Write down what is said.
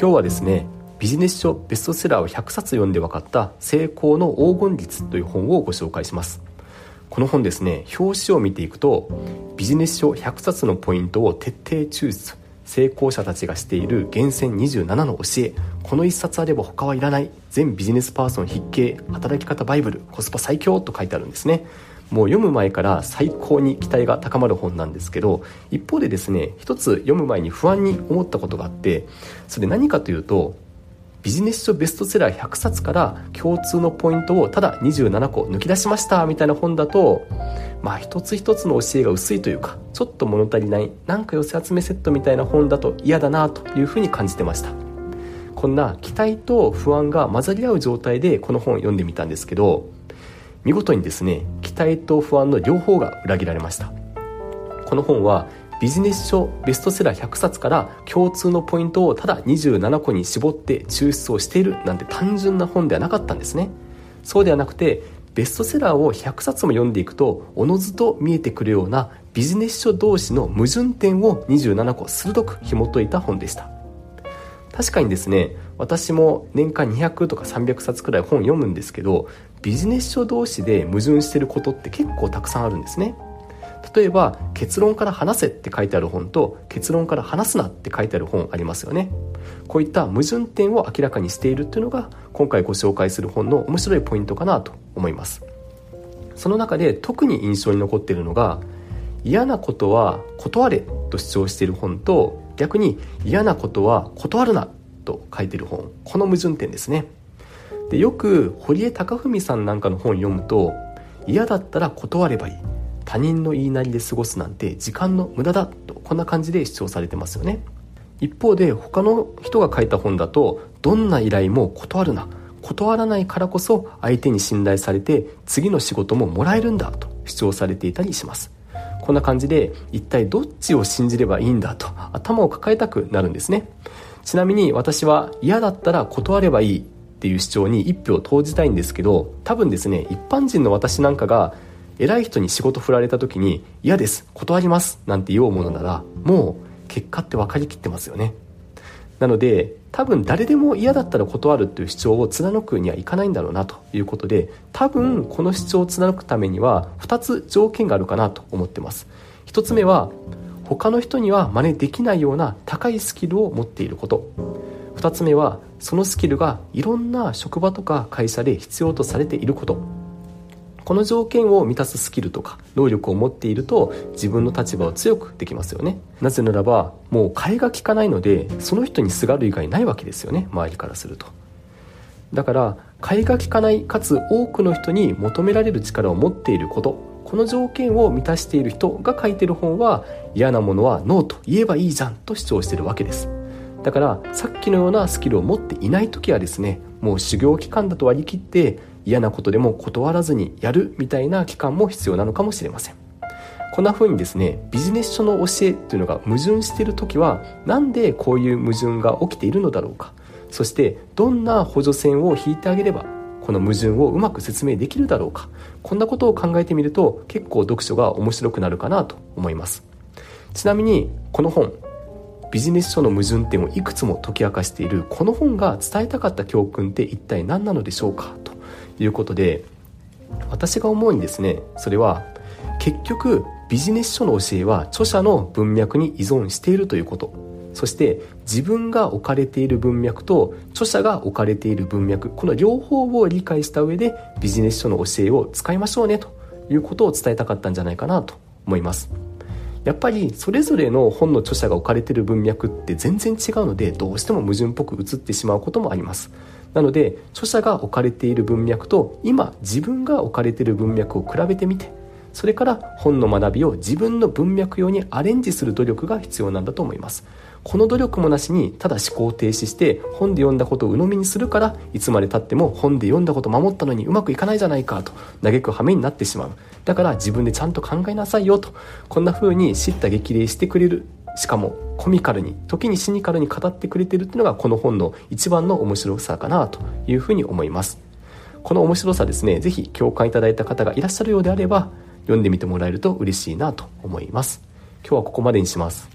今日はですねビジネス書ベストセラーを100冊読んで分かった成功の黄金律という本をご紹介します。この本ですね表紙を見ていくとビジネス書100冊のポイントを徹底抽出成功者たちがしている厳選27の教えこの1冊あれば他はいらない全ビジネスパーソン必見働き方バイブルコスパ最強と書いてあるんですね。もう読む前から最高に期待が高まる本なんですけど一方でですね一つ読む前に不安に思ったことがあってそれ何かというとビジネス書ベストセラー100冊から共通のポイントをただ27個抜き出しましたみたいな本だとまあ一つ一つの教えが薄いというかちょっと物足りないなんか寄せ集めセットみたいな本だと嫌だなというふうに感じてました。こんな期待と不安が混ざり合う状態でこの本を読んでみたんですけど見事にですね待と不安の両方が裏切られました。この本はビジネス書ベストセラー100冊から共通のポイントをただ27個に絞って抽出をしているなんて単純な本ではなかったんですね。そうではなくてベストセラーを100冊も読んでいくとおのずと見えてくるようなビジネス書同士の矛盾点を27個鋭く紐解いた本でした。確かにですね私も年間200とか300冊くらい本読むんですけどビジネス書同士で矛盾してることって結構たくさんあるんですね。例えば結論から話せって書いてある本と結論から話すなって書いてある本ありますよね。こういった矛盾点を明らかにしているっていうのが今回ご紹介する本の面白いポイントかなと思います。その中で特に印象に残っているのが嫌なことは断れと主張している本と逆に嫌なことは断るなと書いてる本。この矛盾点ですね。でよく堀江貴文さんなんかの本読むと嫌だったら断ればいい。他人の言いなりで過ごすなんて時間の無駄だとこんな感じで主張されてますよね。一方で他の人が書いた本だとどんな依頼も断るな。断らないからこそ相手に信頼されて次の仕事ももらえるんだと主張されていたりします。こんな感じで一体どっちを信じればいいんだと頭を抱えたくなるんですね。ちなみに私は嫌だったら断ればいいっていう主張に一票投じたいんですけど多分ですね一般人の私なんかが偉い人に仕事振られた時に嫌です断りますなんて言おうものならもう結果って分かりきってますよね。なので多分誰でも嫌だったら断るっていう主張を貫くにはいかないんだろうなということで多分この主張を貫くためには2つ条件があるかなと思ってます。1つ目は他の人には真似できないような高いスキルを持っていること。2つ目はそのスキルがいろんな職場とか会社で必要とされていること。この条件を満たすスキルとか能力を持っていると自分の立場を強くできますよね。なぜならばもう替えが利かないのでその人にすがる以外ないわけですよね周りからすると。だから替えが利かないかつ多くの人に求められる力を持っていることこの条件を満たしている人が書いてる本は嫌なものはノーと言えばいいじゃんと主張してるわけです。だからさっきのようなスキルを持っていない時はですねもう修行期間だと割り切って嫌なことでも断らずにやるみたいな期間も必要なのかもしれません。こんな風にですねビジネス書の教えっていうのが矛盾している時はなんでこういう矛盾が起きているのだろうか。そしてどんな補助線を引いてあげればこの矛盾をうまく説明できるだろうか。こんなことを考えてみると結構読書が面白くなるかなと思います。ちなみにこの本ビジネス書の矛盾点をいくつも解き明かしているこの本が伝えたかった教訓って一体何なのでしょうかということで私が思うにですねそれは結局ビジネス書の教えは著者の文脈に依存しているということ。そして自分が置かれている文脈と著者が置かれている文脈この両方を理解した上でビジネス書の教えを使いましょうねということを伝えたかったんじゃないかなと思います。やっぱりそれぞれの本の著者が置かれている文脈って全然違うのでどうしても矛盾っぽく映ってしまうこともあります。なので著者が置かれている文脈と今自分が置かれている文脈を比べてみてそれから本の学びを自分の文脈用にアレンジする努力が必要なんだと思います。この努力もなしにただ思考停止して本で読んだことを鵜呑みにするからいつまでたっても本で読んだことを守ったのにうまくいかないじゃないかと嘆く羽目になってしまう。だから自分でちゃんと考えなさいよとこんな風に叱咤激励してくれるしかもコミカルに時にシニカルに語ってくれてるっていうのがこの本の一番の面白さかなというふうに思います。この面白さですね是非共感いただいた方がいらっしゃるようであれば読んでみてもらえると嬉しいなと思います。今日はここまでにします。